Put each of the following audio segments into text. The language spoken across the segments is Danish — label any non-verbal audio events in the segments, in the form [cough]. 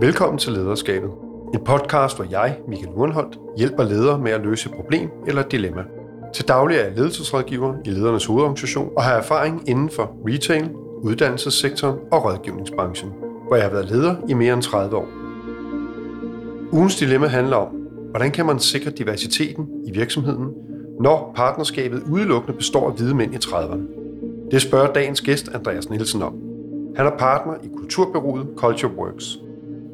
Velkommen til Lederskabet. En podcast, hvor jeg, Michael Urenholdt, hjælper ledere med at løse et problem eller et dilemma. Til daglig er jeg ledelsesrådgiver i Ledernes Hovedorganisation og har erfaring inden for retail, uddannelsessektoren og rådgivningsbranchen, hvor jeg har været leder i mere end 30 år. Ugens dilemma handler om, hvordan kan man sikre diversiteten i virksomheden, når partnerskabet udelukkende består af hvide mænd i 30'erne. Det spørger dagens gæst Andreas Nielsen om. Han er partner i kulturbyrået Culture Works,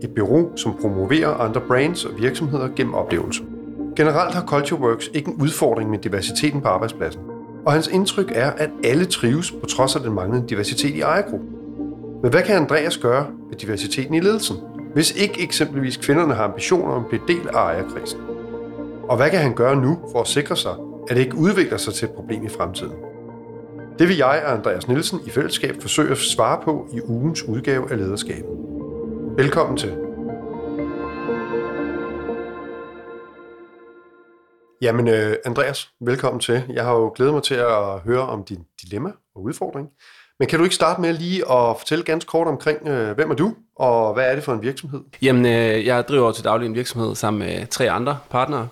et bureau, som promoverer andre brands og virksomheder gennem oplevelser. Generelt har Culture Works ikke en udfordring med diversiteten på arbejdspladsen, og hans indtryk er, at alle trives på trods af den manglende diversitet i ejergruppen. Men hvad kan Andreas gøre ved diversiteten i ledelsen, hvis ikke eksempelvis kvinderne har ambitioner om at blive del af ejerkrisen? Og hvad kan han gøre nu for at sikre sig, at det ikke udvikler sig til et problem i fremtiden? Det vil jeg og Andreas Nielsen i fællesskab forsøge at svare på i ugens udgave af lederskabet. Velkommen til. Jamen, øh, Andreas, velkommen til. Jeg har jo glædet mig til at høre om din dilemma og udfordring. Men kan du ikke starte med lige at fortælle ganske kort omkring, øh, hvem er du, og hvad er det for en virksomhed? Jamen, øh, jeg driver til daglig en virksomhed sammen med tre andre partnere,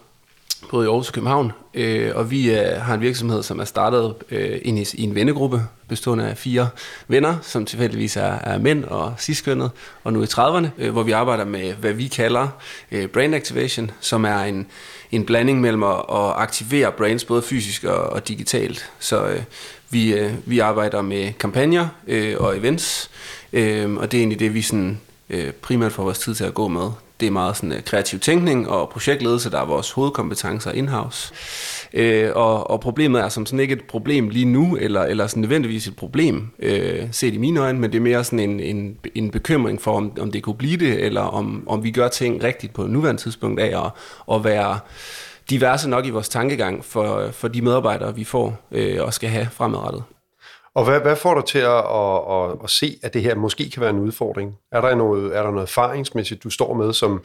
både i Aarhus og København. Øh, og vi øh, har en virksomhed, som er startet øh, ind i, i en vennegruppe, bestående af fire venner, som tilfældigvis er, er mænd og ciskønnet, og nu i 30'erne, øh, hvor vi arbejder med, hvad vi kalder øh, brand activation, som er en, en blanding mellem at, at aktivere brands både fysisk og, og digitalt. Så øh, vi, øh, vi arbejder med kampagner øh, og events, øh, og det er egentlig det, vi sådan, øh, primært får vores tid til at gå med. Det er meget sådan, uh, kreativ tænkning og projektledelse, der er vores hovedkompetencer in-house. Øh, og, og problemet er som sådan ikke et problem lige nu, eller, eller sådan nødvendigvis et problem, øh, set i mine øjne, men det er mere sådan en, en, en bekymring for, om, om det kunne blive det, eller om, om vi gør ting rigtigt på nuværende tidspunkt af at, at være diverse nok i vores tankegang for, for de medarbejdere, vi får øh, og skal have fremadrettet. Og hvad, hvad får dig til at, at, at, at se, at det her måske kan være en udfordring? Er der noget, er der noget erfaringsmæssigt, du står med, som...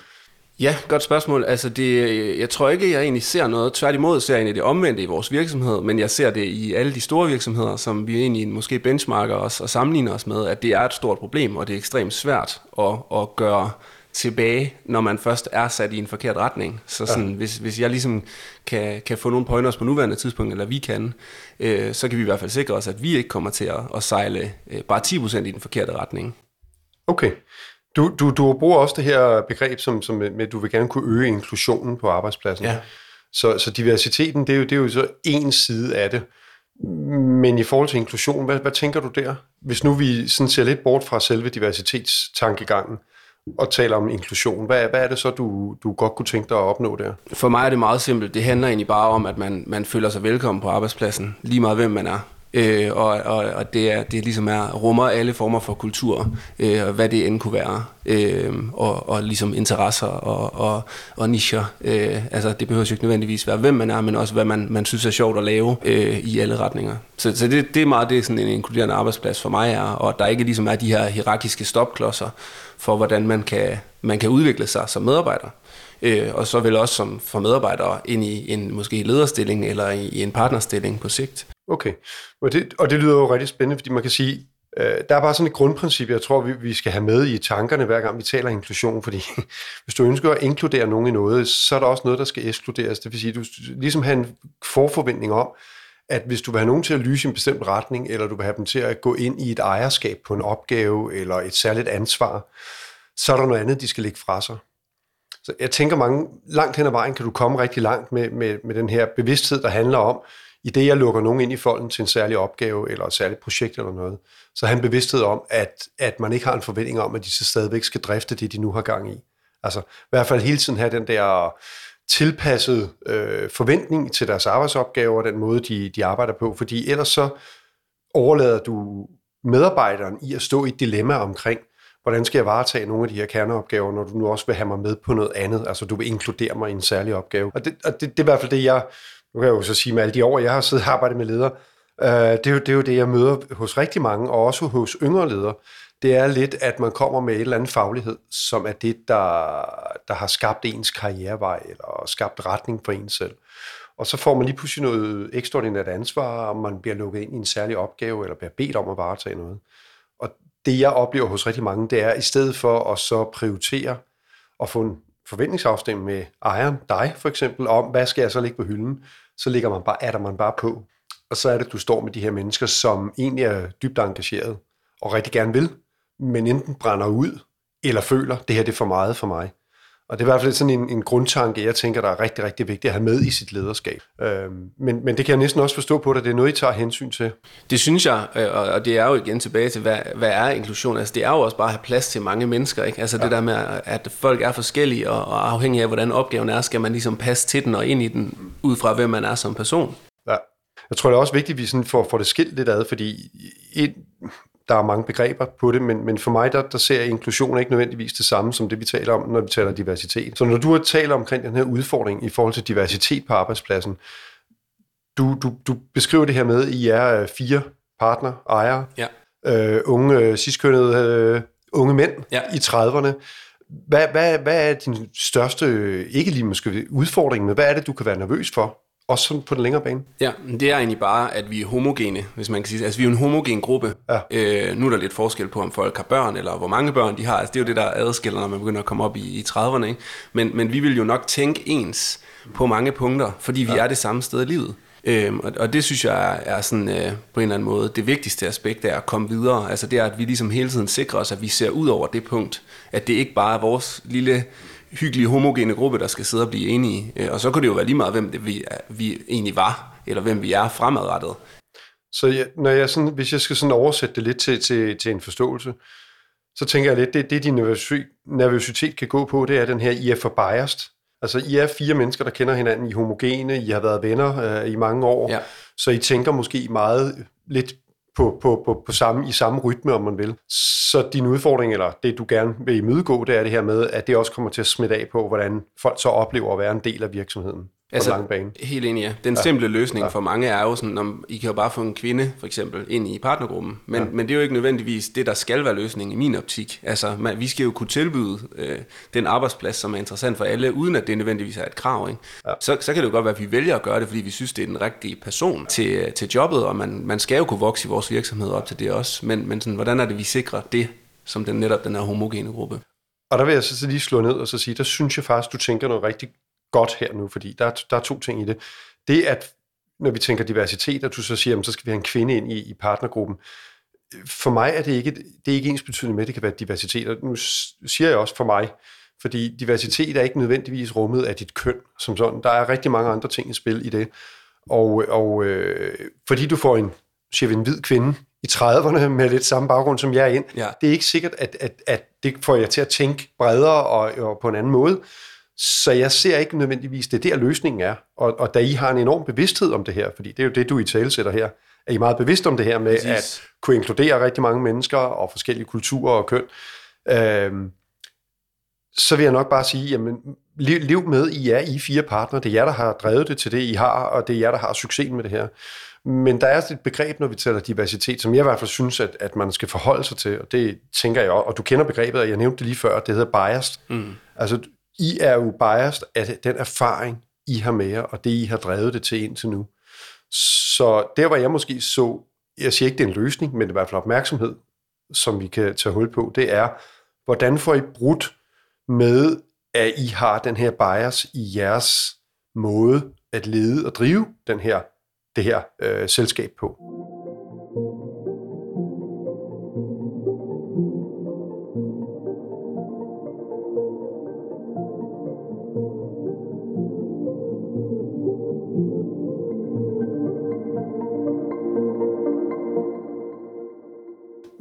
Ja, godt spørgsmål. Altså det, jeg tror ikke, jeg egentlig ser noget. Tværtimod ser jeg egentlig det omvendte i vores virksomhed, men jeg ser det i alle de store virksomheder, som vi egentlig måske benchmarker os og sammenligner os med, at det er et stort problem, og det er ekstremt svært at, at gøre tilbage, når man først er sat i en forkert retning. Så sådan, ja. hvis, hvis jeg ligesom kan, kan få nogle pointers på nuværende tidspunkt, eller vi kan, øh, så kan vi i hvert fald sikre os, at vi ikke kommer til at, at sejle øh, bare 10% i den forkerte retning. Okay. Du, du, du bruger også det her begreb, som, som med, at du vil gerne kunne øge inklusionen på arbejdspladsen. Ja. Så, så diversiteten, det er, jo, det er jo så en side af det. Men i forhold til inklusion, hvad, hvad tænker du der? Hvis nu vi sådan ser lidt bort fra selve diversitetstankegangen, og taler om inklusion. Hvad, hvad er det så, du, du godt kunne tænke dig at opnå der? For mig er det meget simpelt. Det handler egentlig bare om, at man, man føler sig velkommen på arbejdspladsen, lige meget hvem man er. Øh, og, og, og det, er, det ligesom er, rummer alle former for kultur, øh, hvad det end kunne være, øh, og, og ligesom interesser og, og, og nischer. Øh, altså det behøver jo ikke nødvendigvis være, hvem man er, men også hvad man, man synes er sjovt at lave øh, i alle retninger. Så, så det, det er meget det, sådan en inkluderende arbejdsplads for mig er, og der ikke ligesom er de her hierarkiske stopklodser for, hvordan man kan, man kan udvikle sig som medarbejder øh, og så vel også som for medarbejdere ind i en måske lederstilling eller i, i en partnerstilling på sigt. Okay, og det, og det lyder jo rigtig spændende, fordi man kan sige, øh, der er bare sådan et grundprincip, jeg tror, vi, vi skal have med i tankerne, hver gang vi taler inklusion, fordi [laughs] hvis du ønsker at inkludere nogen i noget, så er der også noget, der skal ekskluderes. Det vil sige, du ligesom have en forforventning om, at hvis du vil have nogen til at lyse i en bestemt retning, eller du vil have dem til at gå ind i et ejerskab på en opgave, eller et særligt ansvar, så er der noget andet, de skal lægge fra sig. Så jeg tænker mange, langt hen ad vejen kan du komme rigtig langt med, med, med den her bevidsthed, der handler om, i det jeg lukker nogen ind i folden til en særlig opgave, eller et særligt projekt eller noget, så har bevidsthed om, at, at man ikke har en forventning om, at de så stadigvæk skal drifte det, de nu har gang i. Altså i hvert fald hele tiden have den der tilpasset øh, forventning til deres arbejdsopgaver og den måde, de, de arbejder på, fordi ellers så overlader du medarbejderen i at stå i et dilemma omkring, hvordan skal jeg varetage nogle af de her kerneopgaver, når du nu også vil have mig med på noget andet, altså du vil inkludere mig i en særlig opgave. Og det, og det, det er i hvert fald det, jeg, nu kan jeg jo så sige med alle de år, jeg har siddet og arbejdet med ledere, øh, det, er jo, det er jo det, jeg møder hos rigtig mange, og også hos yngre ledere, det er lidt, at man kommer med et eller andet faglighed, som er det, der, der har skabt ens karrierevej, eller skabt retning for en selv. Og så får man lige pludselig noget ekstraordinært ansvar, om man bliver lukket ind i en særlig opgave, eller bliver bedt om at varetage noget. Og det jeg oplever hos rigtig mange, det er, i stedet for at så prioritere og få en forventningsafstemning med ejeren, dig for eksempel, om hvad skal jeg så ligge på hylden, så ligger man bare, er man bare på. Og så er det, du står med de her mennesker, som egentlig er dybt engageret og rigtig gerne vil, men enten brænder ud, eller føler, det her det er for meget for mig. Og det er i hvert fald sådan en, en grundtanke, jeg tænker, der er rigtig, rigtig vigtigt at have med i sit lederskab. Øhm, men, men det kan jeg næsten også forstå på, at det er noget, I tager hensyn til. Det synes jeg, øh, og det er jo igen tilbage til, hvad, hvad er inklusion? Altså det er jo også bare at have plads til mange mennesker, ikke? Altså ja. det der med, at folk er forskellige, og, og afhængig af, hvordan opgaven er, skal man ligesom passe til den og ind i den, ud fra hvem man er som person. Ja. Jeg tror, det er også vigtigt, at vi sådan får, får det skilt lidt ad, fordi et, der er mange begreber på det, men, men for mig, der, der ser jeg inklusion ikke nødvendigvis det samme som det, vi taler om, når vi taler diversitet. Så når du har talt omkring den her udfordring i forhold til diversitet på arbejdspladsen, du, du, du beskriver det her med, at I er øh, fire partner, ejere, ja. øh, unge, øh, sidstkønnede øh, unge mænd ja. i 30'erne. Hvad, hvad, hvad er din største, ikke lige måske udfordring, men hvad er det, du kan være nervøs for? Også sådan på den længere bane? Ja, det er egentlig bare, at vi er homogene, hvis man kan sige Altså, vi er en homogen gruppe. Ja. Øh, nu er der lidt forskel på, om folk har børn, eller hvor mange børn de har. Altså, det er jo det, der adskiller, når man begynder at komme op i, i 30'erne. Ikke? Men, men vi vil jo nok tænke ens på mange punkter, fordi vi ja. er det samme sted i livet. Øhm, og, og det synes jeg er, er sådan, øh, på en eller anden måde det vigtigste aspekt af at komme videre. Altså det er, at vi ligesom hele tiden sikrer os, at vi ser ud over det punkt. At det ikke bare er vores lille hyggelige homogene gruppe, der skal sidde og blive enige. Øh, og så kunne det jo være lige meget, hvem det vi, vi egentlig var, eller hvem vi er fremadrettet. Så jeg, når jeg sådan, hvis jeg skal sådan oversætte det lidt til, til, til en forståelse, så tænker jeg lidt, det, det din nervøsitet kan gå på, det er den her, I er for biased. Altså, I er fire mennesker, der kender hinanden, I er homogene, I har været venner øh, i mange år, ja. så I tænker måske meget lidt på, på, på, på samme, i samme rytme, om man vil. Så din udfordring, eller det du gerne vil imødegå, det er det her med, at det også kommer til at smitte af på, hvordan folk så oplever at være en del af virksomheden altså, lang bane. Helt enig, ja. Den ja. simple løsning ja. for mange er jo sådan, om I kan jo bare få en kvinde, for eksempel, ind i partnergruppen. Men, ja. men det er jo ikke nødvendigvis det, der skal være løsningen i min optik. Altså, man, vi skal jo kunne tilbyde øh, den arbejdsplads, som er interessant for alle, uden at det nødvendigvis er et krav. Ikke? Ja. Så, så kan det jo godt være, at vi vælger at gøre det, fordi vi synes, det er den rigtige person til, til jobbet, og man, man skal jo kunne vokse i vores virksomhed op til det også. Men, men sådan, hvordan er det, vi sikrer det, som den netop den her homogene gruppe? Og der vil jeg så lige slå ned og så sige, der synes jeg faktisk, du tænker noget rigtig godt her nu, fordi der, der er to ting i det. Det at, når vi tænker diversitet, at du så siger, så skal vi have en kvinde ind i, i partnergruppen. For mig er det ikke, det er ikke ens betydende med, at det kan være diversitet. Og nu siger jeg også for mig, fordi diversitet er ikke nødvendigvis rummet af dit køn som sådan. Der er rigtig mange andre ting i spil i det. Og, og øh, fordi du får en, siger vi, en hvid kvinde i 30'erne med lidt samme baggrund som jeg er ind, ja. det er ikke sikkert, at, at, at det får jeg til at tænke bredere og, og på en anden måde. Så jeg ser ikke nødvendigvis, det er der løsningen er. Og, og da I har en enorm bevidsthed om det her, fordi det er jo det, du i tale sætter her, er I meget bevidst om det her med Præcis. at kunne inkludere rigtig mange mennesker og forskellige kulturer og køn, øhm, så vil jeg nok bare sige, jamen, liv, liv med, I er I fire partner, det er jer, der har drevet det til det, I har, og det er jer, der har succes med det her. Men der er et begreb, når vi taler diversitet, som jeg i hvert fald synes, at, at man skal forholde sig til, og det tænker jeg også, og du kender begrebet, og jeg nævnte det lige før, det hedder biased. Mm. Altså, i er jo biased af den erfaring, I har med jer, og det, I har drevet det til indtil nu. Så der, hvor jeg måske så, jeg siger ikke, det er en løsning, men det er i hvert fald opmærksomhed, som vi kan tage hul på, det er, hvordan får I brudt med, at I har den her bias i jeres måde at lede og drive den her, det her øh, selskab på.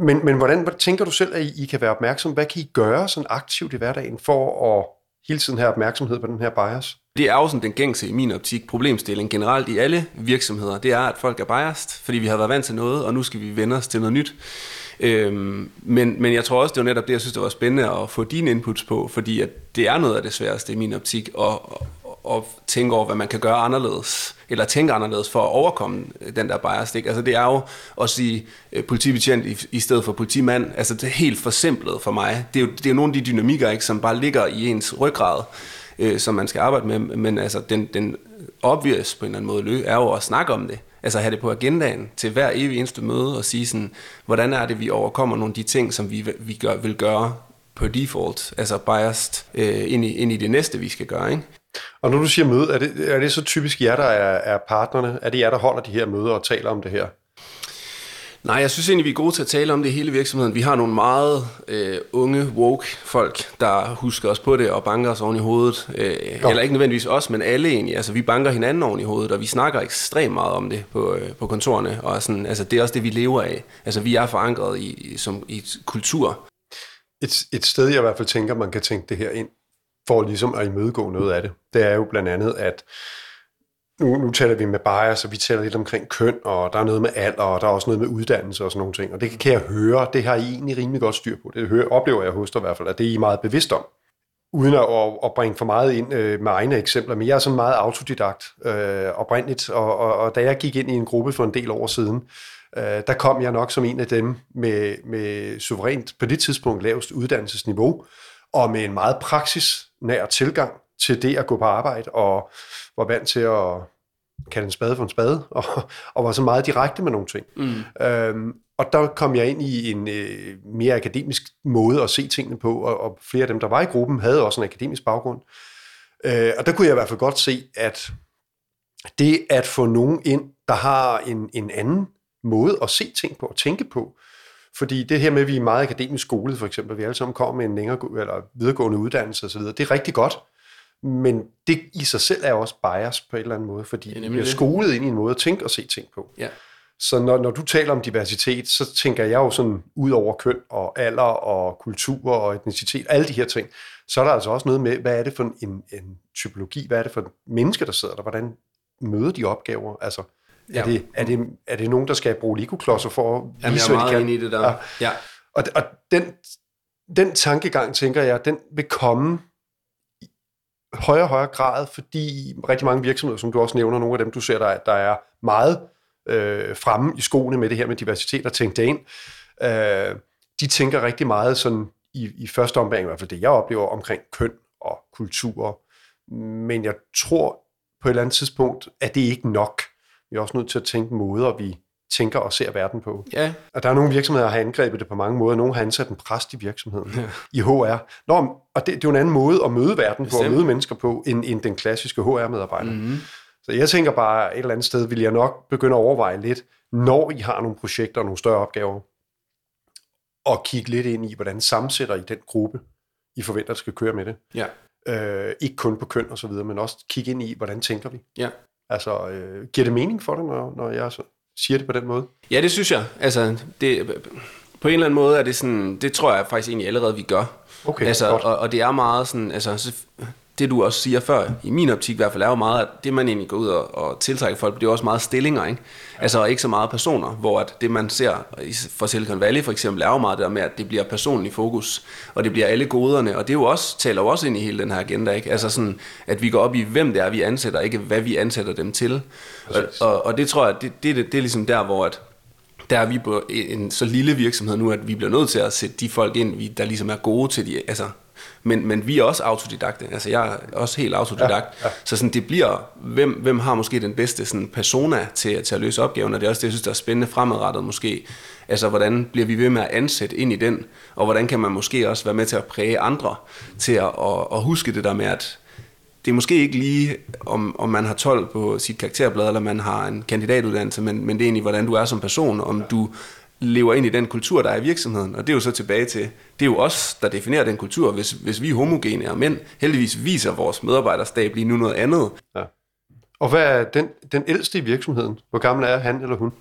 Men, men hvordan tænker du selv, at I, kan være opmærksom? Hvad kan I gøre sådan aktivt i hverdagen for at hele tiden have opmærksomhed på den her bias? Det er jo sådan den gængse i min optik problemstilling generelt i alle virksomheder. Det er, at folk er biased, fordi vi har været vant til noget, og nu skal vi vende os til noget nyt. Øhm, men, men jeg tror også, det var netop det, jeg synes, det var spændende at få dine inputs på, fordi at det er noget af det sværeste i min optik, at, at tænke over, hvad man kan gøre anderledes, eller tænke anderledes for at overkomme øh, den der bias. Ikke? Altså det er jo at sige uh, politibetjent i, i stedet for politimand. Altså det er helt forsimplet for mig. Det er jo, det er jo nogle af de dynamikker, ikke, som bare ligger i ens ryggrad, øh, som man skal arbejde med. Men altså den, den obvious på en eller anden måde er jo at snakke om det. altså have det på agendaen til hver evig eneste møde og sige sådan, hvordan er det, vi overkommer nogle af de ting, som vi, vi gør, vil gøre på default, altså biased, øh, ind, i, ind i det næste, vi skal gøre. Ikke? Og når du siger møde, er det, er det så typisk jer, der er, er partnerne? Er det jer, der holder de her møder og taler om det her? Nej, jeg synes egentlig, vi er gode til at tale om det i hele virksomheden. Vi har nogle meget øh, unge, woke folk, der husker os på det og banker os oven i hovedet. Øh, eller ikke nødvendigvis os, men alle egentlig. Altså, vi banker hinanden oven i hovedet, og vi snakker ekstremt meget om det på, øh, på kontorerne. Og sådan, altså, det er også det, vi lever af. Altså, vi er forankret i, som, i kultur. Et, et sted, jeg i hvert fald tænker, man kan tænke det her ind, for ligesom at imødegå noget af det, det er jo blandt andet, at nu, nu taler vi med bias, og vi taler lidt omkring køn, og der er noget med alder, og der er også noget med uddannelse og sådan nogle ting. Og det kan jeg høre, det har I egentlig rimelig godt styr på. Det hører, oplever jeg hos dig i hvert fald, at det er I meget bevidst om. Uden at, at bringe for meget ind øh, med egne eksempler, men jeg er sådan meget autodidakt øh, oprindeligt, og, og, og da jeg gik ind i en gruppe for en del år siden, øh, der kom jeg nok som en af dem med, med suverænt på det tidspunkt lavest uddannelsesniveau, og med en meget praksis praksisnær tilgang til det at gå på arbejde, og var vant til at kalde en spade for en spade, [laughs] og, og var så meget direkte med nogle ting. Mm. Øhm, og der kom jeg ind i en øh, mere akademisk måde at se tingene på, og, og flere af dem, der var i gruppen, havde også en akademisk baggrund. Øh, og der kunne jeg i hvert fald godt se, at det at få nogen ind, der har en, en anden måde at se ting på og tænke på, fordi det her med, at vi er meget akademisk skolet, for eksempel, vi alle sammen kommer med en længere eller videregående uddannelse osv., det er rigtig godt. Men det i sig selv er også bias på en eller anden måde, fordi vi er skolet ind i en måde at tænke og se ting på. Ja. Så når, når du taler om diversitet, så tænker jeg jo sådan ud over køn og alder og kultur og etnicitet, alle de her ting, så er der altså også noget med, hvad er det for en, en typologi, hvad er det for en menneske, der sidder der, hvordan møder de opgaver, altså er, ja. det, er, det, er det nogen, der skal bruge Lego-klodser for at Jamen, vise, jeg er meget de kan? i det der. Ja. ja. Og, og den, den tankegang, tænker jeg, den vil komme højere og højere grad, fordi rigtig mange virksomheder, som du også nævner, nogle af dem, du ser, der, der er meget øh, fremme i skoene med det her med diversitet og tænkt det ind, øh, de tænker rigtig meget sådan i, i første omgang, i hvert fald det, jeg oplever omkring køn og kultur. Men jeg tror på et eller andet tidspunkt, at det ikke nok. Vi er også nødt til at tænke måder, vi tænker og ser verden på. Ja. Og der er nogle virksomheder, der har angrebet det på mange måder. Nogle har ansat en præst i virksomheden, ja. i HR. Nå, og det, det er jo en anden måde at møde verden på, at møde mennesker på, end, end den klassiske HR-medarbejder. Mm-hmm. Så jeg tænker bare, et eller andet sted vil jeg nok begynde at overveje lidt, når I har nogle projekter og nogle større opgaver, og kigge lidt ind i, hvordan sammensætter I den gruppe, I forventer, skal køre med det. Ja. Øh, ikke kun på køn og så videre, men også kigge ind i, hvordan tænker vi. Ja. Altså, øh, giver det mening for dig, når, når jeg så siger det på den måde? Ja, det synes jeg. Altså, det, på en eller anden måde er det sådan, det tror jeg faktisk egentlig allerede, vi gør. Okay, altså, godt. Og, og det er meget sådan, altså, det du også siger før, i min optik i hvert fald, er jo meget, at det man egentlig går ud og, og tiltrækker folk, det er også meget stillinger, ikke? Ja. Altså ikke så meget personer, hvor at det man ser for Silicon Valley for eksempel, er jo meget det der med, at det bliver personen i fokus, og det bliver alle goderne, og det er jo også, taler jo også ind i hele den her agenda, ikke? Altså sådan, at vi går op i, hvem det er, vi ansætter, ikke hvad vi ansætter dem til. Og, og, og, det tror jeg, det, det, det, det er ligesom der, hvor at, der er vi på en så lille virksomhed nu, at vi bliver nødt til at sætte de folk ind, der ligesom er gode til de, altså men, men vi er også autodidakte. Altså jeg er også helt autodidakt. Ja, ja. Så sådan, det bliver, hvem, hvem har måske den bedste sådan, persona til, til at løse opgaven, og det er også det, jeg synes, der er spændende fremadrettet måske. Altså, hvordan bliver vi ved med at ansætte ind i den, og hvordan kan man måske også være med til at præge andre til at, at, at huske det der med, at det er måske ikke lige, om, om man har 12 på sit karakterblad, eller man har en kandidatuddannelse, men, men det er egentlig, hvordan du er som person, om du lever ind i den kultur, der er i virksomheden. Og det er jo så tilbage til, det er jo os, der definerer den kultur. Hvis, hvis vi er homogene og mænd, heldigvis viser vores medarbejderstab lige nu noget andet. Ja. Og hvad er den, den ældste i virksomheden? Hvor gammel er han eller hun?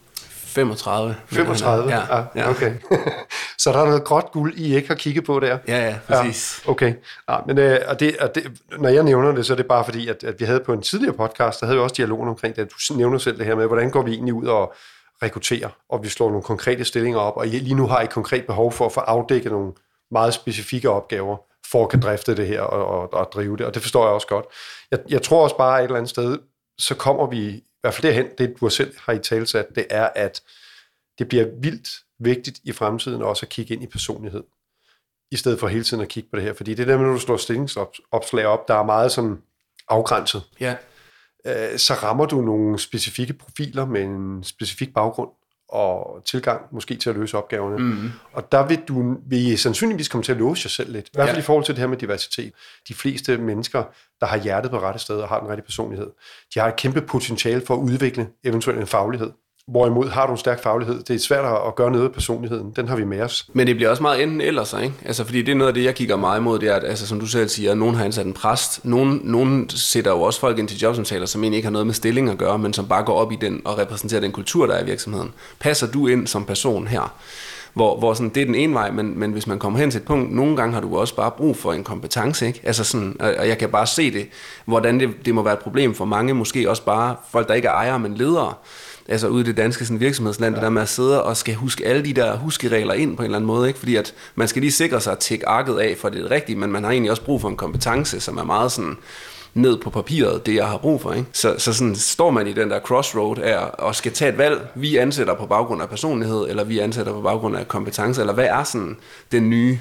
35. 35? Ja, ah, ja. okay. [laughs] så der er noget gråt guld, I ikke har kigget på der? Ja, ja, præcis. Ja, okay. Ja, men, øh, og det, og det, når jeg nævner det, så er det bare fordi, at, at vi havde på en tidligere podcast, der havde vi også dialogen omkring det, du nævner selv det her med, hvordan går vi egentlig ud og rekruttere, og vi slår nogle konkrete stillinger op, og lige nu har I et konkret behov for at få afdækket nogle meget specifikke opgaver, for at kan drifte det her og, og, og drive det, og det forstår jeg også godt. Jeg, jeg tror også bare et eller andet sted, så kommer vi, i hvert fald derhen, det du selv har i talsat, det er, at det bliver vildt vigtigt i fremtiden også at kigge ind i personlighed, i stedet for hele tiden at kigge på det her, fordi det der med, når du slår stillingsopslag op, der er meget sådan afgrænset. Ja øh, så rammer du nogle specifikke profiler med en specifik baggrund og tilgang måske til at løse opgaverne. Mm. Og der vil du vil I sandsynligvis komme til at låse jer selv lidt. I hvert fald ja. i forhold til det her med diversitet. De fleste mennesker, der har hjertet på rette sted og har den rigtige personlighed, de har et kæmpe potentiale for at udvikle eventuelt en faglighed. Hvorimod har du en stærk faglighed, det er svært at gøre noget af personligheden. Den har vi med os. Men det bliver også meget enten eller så, ikke? Altså, fordi det er noget af det, jeg kigger meget imod, det er, at altså, som du selv siger, nogen har ansat en præst. Nogen, nogen sætter jo også folk ind til jobsamtaler, som egentlig ikke har noget med stilling at gøre, men som bare går op i den og repræsenterer den kultur, der er i virksomheden. Passer du ind som person her? Hvor, hvor sådan, det er den ene vej, men, men hvis man kommer hen til et punkt, nogle gange har du også bare brug for en kompetence, ikke? Altså sådan, og jeg kan bare se det, hvordan det, det må være et problem for mange, måske også bare folk, der ikke er ejere, men ledere, altså ude i det danske sådan, virksomhedsland, ja. det der med at sidde og skal huske alle de der huskeregler ind på en eller anden måde, ikke? fordi at man skal lige sikre sig at tække arket af, for det rigtigt, men man har egentlig også brug for en kompetence, som er meget sådan ned på papiret, det jeg har brug for. Ikke? Så, så sådan står man i den der crossroad af og skal tage et valg, vi ansætter på baggrund af personlighed, eller vi ansætter på baggrund af kompetence, eller hvad er sådan den nye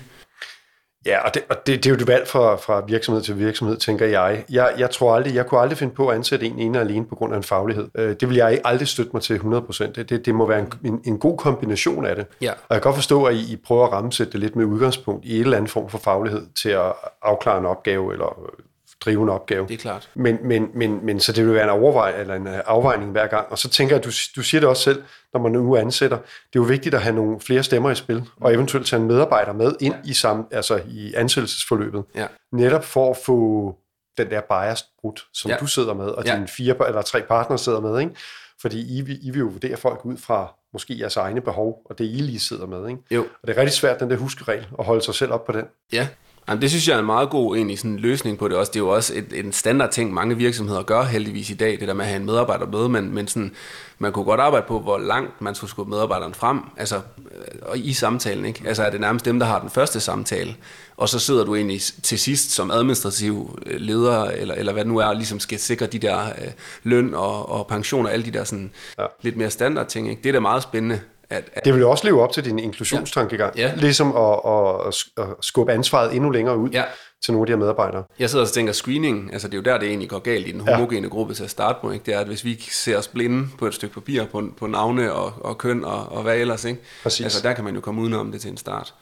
Ja, og det, og det, det er jo et valg fra, fra virksomhed til virksomhed, tænker jeg. jeg. Jeg tror aldrig, jeg kunne aldrig finde på at ansætte en ene alene på grund af en faglighed. Øh, det vil jeg aldrig støtte mig til 100%. Det, det, det må være en, en, en god kombination af det. Ja. Og jeg kan godt forstå, at I, I prøver at rammesætte det lidt med udgangspunkt i et eller andet form for faglighed til at afklare en opgave eller drive en opgave. Det er klart. Men, men, men, men så det vil være en, overvej, eller en øh, afvejning hver gang. Og så tænker jeg, du, du siger det også selv, når man nu ansætter, det er jo vigtigt at have nogle flere stemmer i spil, og eventuelt tage en medarbejder med ind ja. i, sam, altså i ansættelsesforløbet. Ja. Netop for at få den der bias brudt, som ja. du sidder med, og ja. dine fire eller tre partnere sidder med. Ikke? Fordi I, I vil jo vurdere folk ud fra måske jeres egne behov, og det I lige sidder med. Ikke? Jo. Og det er rigtig svært, den der huskeregel, at holde sig selv op på den. Ja, Jamen, det synes jeg er en meget god egentlig, sådan, løsning på det også. Det er jo også et, en standard ting, mange virksomheder gør heldigvis i dag, det der med at have en medarbejder med, men, men sådan, man kunne godt arbejde på, hvor langt man skulle skubbe medarbejderen frem, altså og i samtalen. Ikke? Altså er det nærmest dem, der har den første samtale, og så sidder du egentlig til sidst som administrativ øh, leder, eller, eller hvad det nu er, og ligesom skal sikre de der øh, løn og, og pension og alle de der sådan, ja. lidt mere standard ting. Ikke? Det er da meget spændende. At, at, det vil jo også leve op til din inklusionstankegang. Ja. Ligesom at, at, at skubbe ansvaret endnu længere ud ja. til nogle af de her medarbejdere. Jeg sidder og tænker screening, altså det er jo der, det egentlig går galt i den homogene ja. gruppe til at starte på. Ikke? Det er, at hvis vi ser os blinde på et stykke papir på, på navne og, og køn og, og hvad ellers, ikke? Præcis. Altså der kan man jo komme udenom det til en start.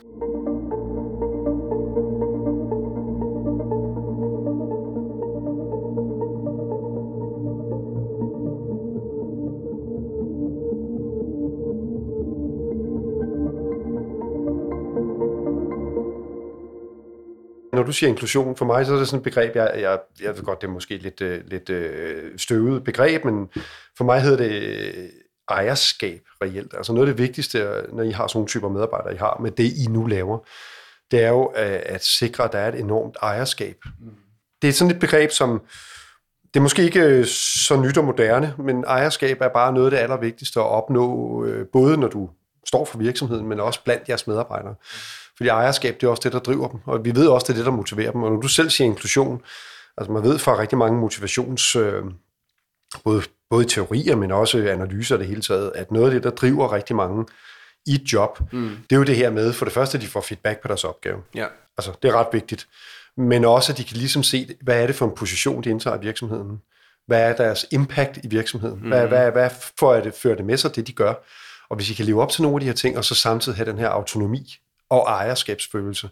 Du siger inklusion, for mig så er det sådan et begreb, jeg, jeg, jeg ved godt, det er måske lidt, øh, lidt øh, støvet begreb, men for mig hedder det øh, ejerskab reelt. Altså noget af det vigtigste, når I har sådan nogle typer medarbejdere, I har med det, I nu laver, det er jo at, at sikre, at der er et enormt ejerskab. Mm. Det er sådan et begreb, som det er måske ikke så nyt og moderne, men ejerskab er bare noget af det allervigtigste at opnå, både når du står for virksomheden, men også blandt jeres medarbejdere. Fordi ejerskab, det er også det, der driver dem, og vi ved også, det er det, der motiverer dem. Og når du selv siger inklusion, altså man ved fra rigtig mange motivations, øh, både, både teorier, men også analyser det hele taget, at noget af det, der driver rigtig mange i et job, mm. det er jo det her med, for det første, at de får feedback på deres opgave. Ja. Altså, det er ret vigtigt. Men også, at de kan ligesom se, hvad er det for en position, de indtager i virksomheden? Hvad er deres impact i virksomheden? Hvad, mm. hvad, hvad får det, fører det med sig, det de gør? Og hvis I kan leve op til nogle af de her ting, og så samtidig have den her autonomi og ejerskabsfølelse,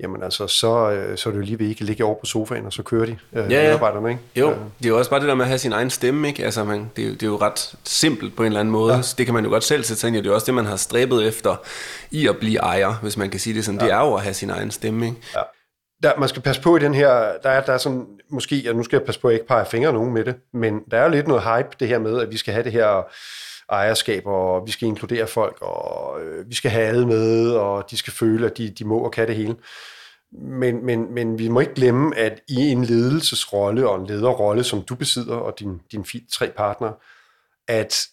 jamen altså, så, øh, så er det jo lige ved ikke ligge over på sofaen, og så kører de øh, ja, ja. medarbejderne, ikke? Jo, det er jo også bare det der med at have sin egen stemme, ikke? Altså, man, det, er, det er jo ret simpelt på en eller anden måde. Ja. Det kan man jo godt selv sætte sig ind i, det er også det, man har stræbet efter i at blive ejer, hvis man kan sige det sådan. Ja. Det er jo at have sin egen stemme, ikke? Ja. Der, man skal passe på i den her, der er, der er sådan, måske, ja, nu skal jeg passe på, at jeg ikke peger fingre nogen med det, men der er jo lidt noget hype, det her med, at vi skal have det her ejerskab, og vi skal inkludere folk, og øh, vi skal have alle med, og de skal føle, at de, de må og kan det hele. Men, men, men vi må ikke glemme, at i en ledelsesrolle og en lederrolle, som du besidder, og dine din tre partnere, at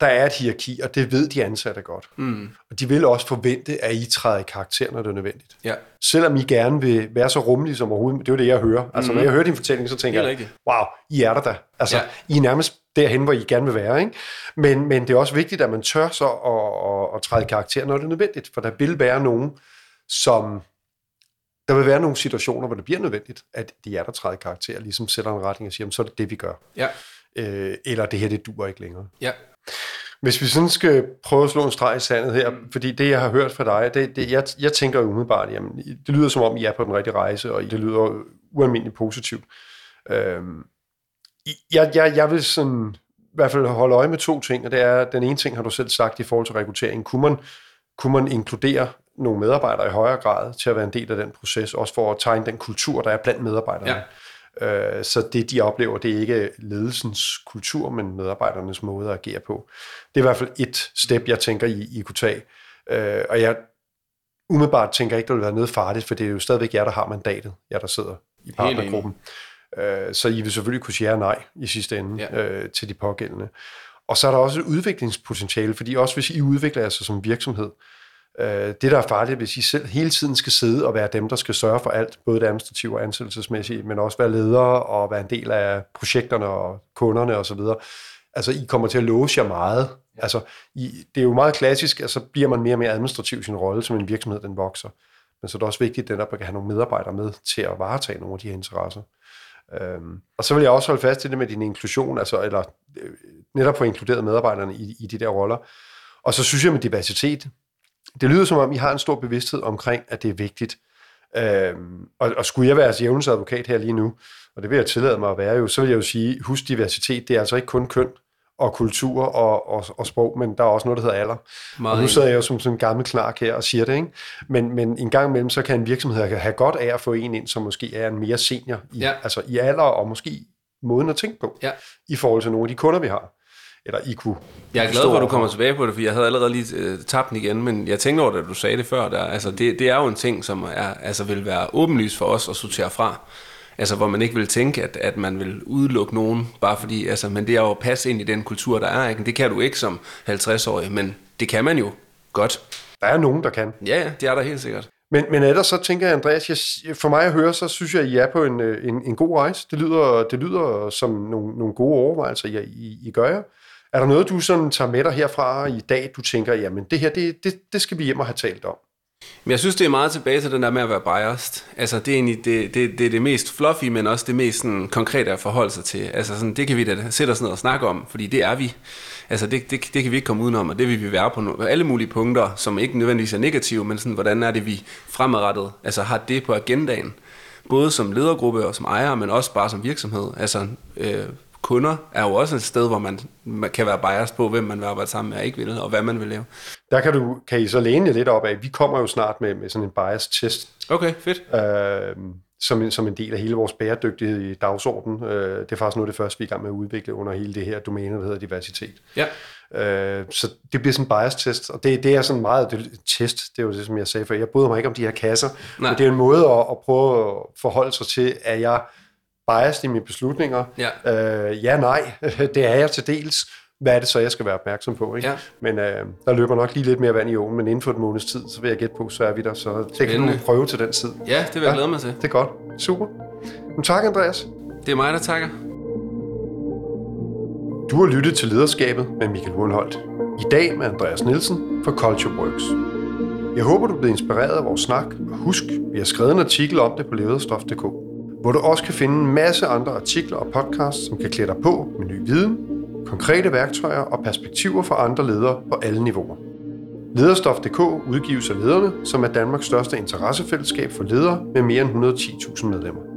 der er et hierarki, og det ved de ansatte godt. Mm. Og de vil også forvente, at I træder i karakter, når det er nødvendigt. Ja. Selvom I gerne vil være så rummelige som overhovedet, det er jo det, jeg hører. Altså, mm. når jeg hører din fortælling, så tænker jeg, wow, I er der da. Altså, ja. I er nærmest derhen, hvor I gerne vil være. Ikke? Men, men det er også vigtigt, at man tør så at, at, at træde karakter, når det er nødvendigt. For der vil være nogen, som der vil være nogle situationer, hvor det bliver nødvendigt, at de er der træder karakter, ligesom sætter en retning og siger, så er det det, vi gør. Ja. Øh, eller det her, det duer ikke længere. Ja. Hvis vi sådan skal prøve at slå en streg i sandet her, mm. fordi det, jeg har hørt fra dig, det, det, jeg, jeg tænker jo umiddelbart, jamen, det lyder som om, I er på den rigtige rejse, og det lyder ualmindeligt positivt. Øhm, jeg, jeg, jeg vil sådan, i hvert fald holde øje med to ting, og det er, den ene ting har du selv sagt i forhold til rekruttering. Kunne man, kunne man inkludere nogle medarbejdere i højere grad til at være en del af den proces, også for at tegne den kultur, der er blandt medarbejderne. Ja. Øh, så det, de oplever, det er ikke ledelsens kultur, men medarbejdernes måde at agere på. Det er i hvert fald et step, jeg tænker, I, I kunne tage. Øh, og jeg umiddelbart tænker ikke, det vil være noget farligt, for det er jo stadigvæk jer, der har mandatet, jer, der sidder i partnergruppen. Øh, så I vil selvfølgelig kunne sige nej i sidste ende ja. til de pågældende. Og så er der også et udviklingspotentiale, fordi også hvis I udvikler jer som virksomhed, Øh, det, der er farligt, hvis I selv hele tiden skal sidde og være dem, der skal sørge for alt, både det administrative og ansættelsesmæssige, men også være ledere og være en del af projekterne og kunderne osv., altså I kommer til at låse jer meget. Ja. Altså, I, det er jo meget klassisk, at så bliver man mere og mere administrativ i sin rolle, som en virksomhed den vokser. Men så er det også vigtigt, at der kan have nogle medarbejdere med til at varetage nogle af de her interesser. Øhm, og så vil jeg også holde fast i det med din inklusion, altså, eller øh, netop få inkluderet medarbejderne i, i de der roller. Og så synes jeg med diversitet, det lyder som om, I har en stor bevidsthed omkring, at det er vigtigt. Øhm, og, og skulle jeg være jeres advokat her lige nu, og det vil jeg tillade mig at være jo, så vil jeg jo sige, husk diversitet, det er altså ikke kun køn og kultur og, og, og sprog, men der er også noget, der hedder alder. Meget og nu sidder jeg jo som sådan en gammel knark her og siger det, ikke? Men, men en gang imellem, så kan en virksomhed have godt af at få en ind, som måske er en mere senior i, ja. altså i alder og måske måden at tænke på, ja. i forhold til nogle af de kunder, vi har eller I kunne Jeg er glad for, at du kommer tilbage på det, for jeg havde allerede lige uh, tabt den igen, men jeg tænkte over det, du sagde det før. Der. Altså, det, det er jo en ting, som er, altså, vil være åbenlyst for os at sortere fra. Altså, hvor man ikke vil tænke, at, at man vil udelukke nogen, bare fordi, altså, men det er jo at passe ind i den kultur, der er. Ikke? Det kan du ikke som 50-årig, men det kan man jo godt. Der er nogen, der kan. Ja, ja, det er der helt sikkert. Men, men ellers så tænker jeg, Andreas, jeg, for mig at høre, så synes jeg, at I er på en, øh, en, en god rejse. Det lyder, det lyder som nogle, nogle gode overvejelser, I, I, I gør jer. Er der noget, du sådan tager med dig herfra i dag, du tænker, jamen det her, det, det, det skal vi hjem og have talt om? Men jeg synes, det er meget tilbage til den der med at være biased. Altså, det er egentlig det, det, det, er det mest fluffy, men også det mest sådan, konkrete at forholde sig til. Altså, sådan, det kan vi da sætte os ned og snakke om, fordi det er vi. Altså, det, det, det kan vi ikke komme udenom, og det vil vi være på no- alle mulige punkter, som ikke nødvendigvis er negative, men sådan, hvordan er det, vi fremadrettet altså, har det på agendaen. Både som ledergruppe og som ejer, men også bare som virksomhed. Altså, øh, kunder er jo også et sted, hvor man, man kan være biased på, hvem man vil arbejde sammen med og ikke vil, og hvad man vil lave. Der kan, du, kan I så læne jer lidt op af. Vi kommer jo snart med, med sådan en bias test. Okay, fedt. Øh, som, en, som en del af hele vores bæredygtighed i dagsordenen. Øh, det er faktisk noget af det første, vi er i gang med at udvikle under hele det her domæne, der hedder diversitet. Ja. Øh, så det bliver sådan en bias-test, og det, det er sådan meget det, test, det er jo det, som jeg sagde før. Jeg bryder mig ikke om de her kasser, Nej. men det er en måde at, at prøve at forholde sig til, at jeg biased i mine beslutninger. Ja, øh, ja nej, [laughs] det er jeg til dels. Hvad er det så, jeg skal være opmærksom på? Ikke? Ja. Men øh, der løber nok lige lidt mere vand i åen, men inden for en måneds tid, så vil jeg gætte på, så er vi der. Så det kan du prøve til den tid. Ja, det vil jeg ja, glæde mig til. Det er godt. Super. Men tak, Andreas. Det er mig, der takker. Du har lyttet til Lederskabet med Michael Wundholt. I dag med Andreas Nielsen fra Culture Works. Jeg håber, du blevet inspireret af vores snak, og husk, vi har skrevet en artikel om det på lederstof.dk hvor du også kan finde en masse andre artikler og podcasts, som kan klæde dig på med ny viden, konkrete værktøjer og perspektiver fra andre ledere på alle niveauer. Lederstof.dk udgives af lederne, som er Danmarks største interessefællesskab for ledere med mere end 110.000 medlemmer.